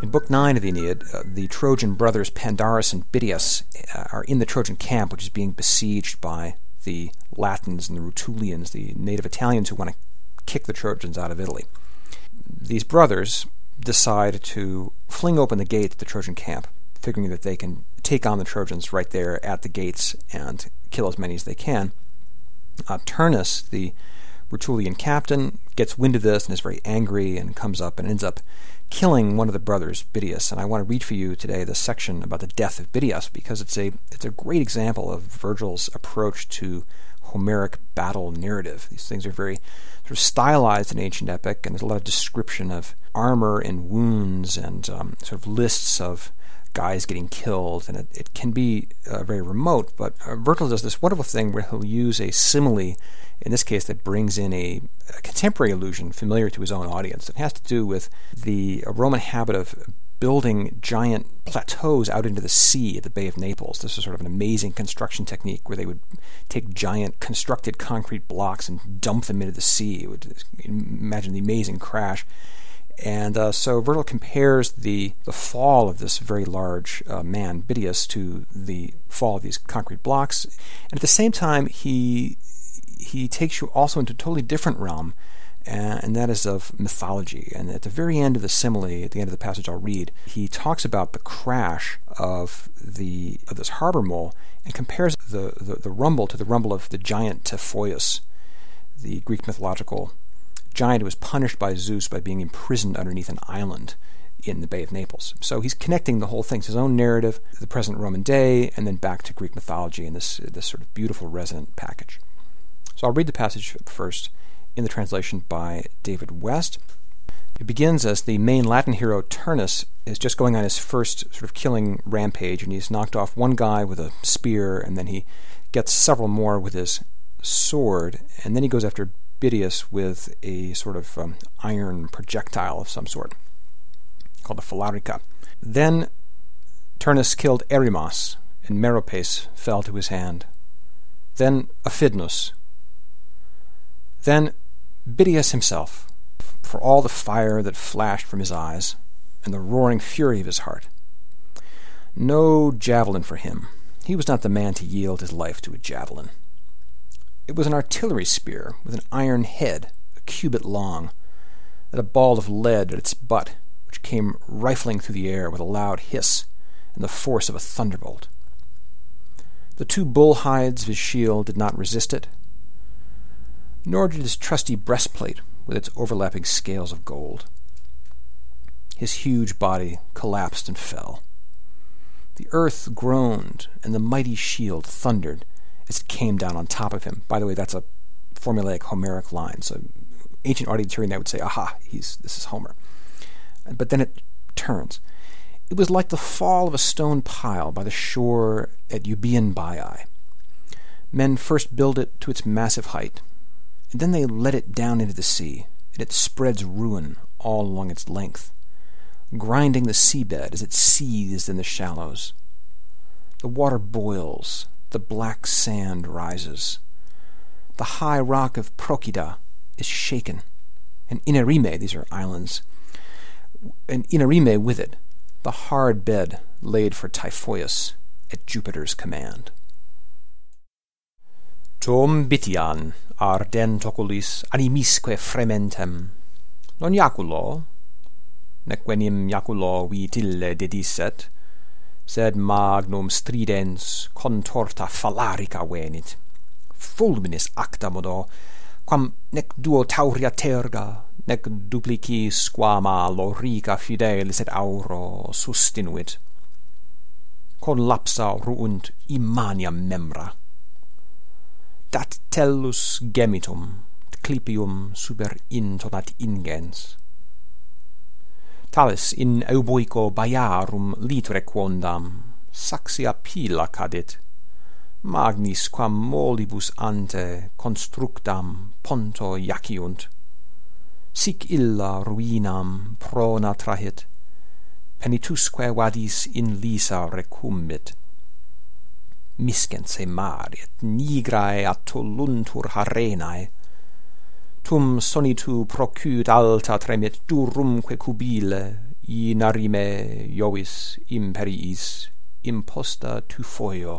In Book 9 of the Aeneid, uh, the Trojan brothers Pandarus and Bitias uh, are in the Trojan camp, which is being besieged by the Latins and the Rutulians, the native Italians who want to kick the Trojans out of Italy. These brothers decide to fling open the gate to the Trojan camp, figuring that they can take on the Trojans right there at the gates and kill as many as they can. Uh, Turnus, the Rutulian captain, gets wind of this and is very angry and comes up and ends up killing one of the brothers, Bitias. And I want to read for you today the section about the death of Bitias because it's a it's a great example of Virgil's approach to Homeric battle narrative. These things are very sort of stylized in ancient epic, and there's a lot of description of armor and wounds and um, sort of lists of guys getting killed, and it, it can be uh, very remote. But uh, Virgil does this wonderful thing where he'll use a simile, in this case, that brings in a, a contemporary allusion familiar to his own audience. It has to do with the Roman habit of building giant plateaus out into the sea at the Bay of Naples. This is sort of an amazing construction technique where they would take giant constructed concrete blocks and dump them into the sea. It would imagine the amazing crash. And uh, so Virgil compares the, the fall of this very large uh, man, Bitias, to the fall of these concrete blocks. And at the same time, he he takes you also into a totally different realm and that is of mythology. And at the very end of the simile, at the end of the passage I'll read, he talks about the crash of the of this harbor mole and compares the, the, the rumble to the rumble of the giant Typhoeus, the Greek mythological giant who was punished by Zeus by being imprisoned underneath an island in the Bay of Naples. So he's connecting the whole thing, his own narrative, the present Roman day, and then back to Greek mythology in this this sort of beautiful resonant package. So I'll read the passage first in the translation by David West. It begins as the main Latin hero Turnus is just going on his first sort of killing rampage, and he's knocked off one guy with a spear, and then he gets several more with his sword, and then he goes after Bitias with a sort of um, iron projectile of some sort called a phalarica. Then Turnus killed Erymas, and Meropes fell to his hand. Then Aphidnus. Then Bitias himself, for all the fire that flashed from his eyes and the roaring fury of his heart. No javelin for him. He was not the man to yield his life to a javelin. It was an artillery spear with an iron head, a cubit long, and a ball of lead at its butt, which came rifling through the air with a loud hiss and the force of a thunderbolt. The two bull hides of his shield did not resist it, nor did his trusty breastplate with its overlapping scales of gold. His huge body collapsed and fell. The earth groaned, and the mighty shield thundered as it came down on top of him. By the way, that's a formulaic Homeric line, so ancient audience that would say, aha, he's, this is Homer. But then it turns. It was like the fall of a stone pile by the shore at Euboean Baiae. Men first build it to its massive height, and then they let it down into the sea, and it spreads ruin all along its length, grinding the seabed as it seethes in the shallows. The water boils, the black sand rises. The high rock of Procida is shaken, and Inarime, these are islands, and Inarime with it, the hard bed laid for Typhoeus at Jupiter's command. Tom Bitian animisque frementem, non iaculo, nequenim iaculo vitille dedisset, sed magnum stridens contorta fallarica venit. Fulminis acta modo quam nec duo tauria terga nec duplici squama lorica fidelis et auro sustinuit. Con lapsa ruunt immania membra. Dat tellus gemitum clipium super intonat ingens talis in euboico baiarum litre quondam, saxia pila cadit. Magnis quam molibus ante constructam ponto iaciunt Sic illa ruinam prona trahit, penitusque vadis in lisa recumbit. Miscense mari et nigrae atoluntur harenae, tum sonitu procut alta tremet durumque cubile in arime iovis imperiis imposta tu tufoio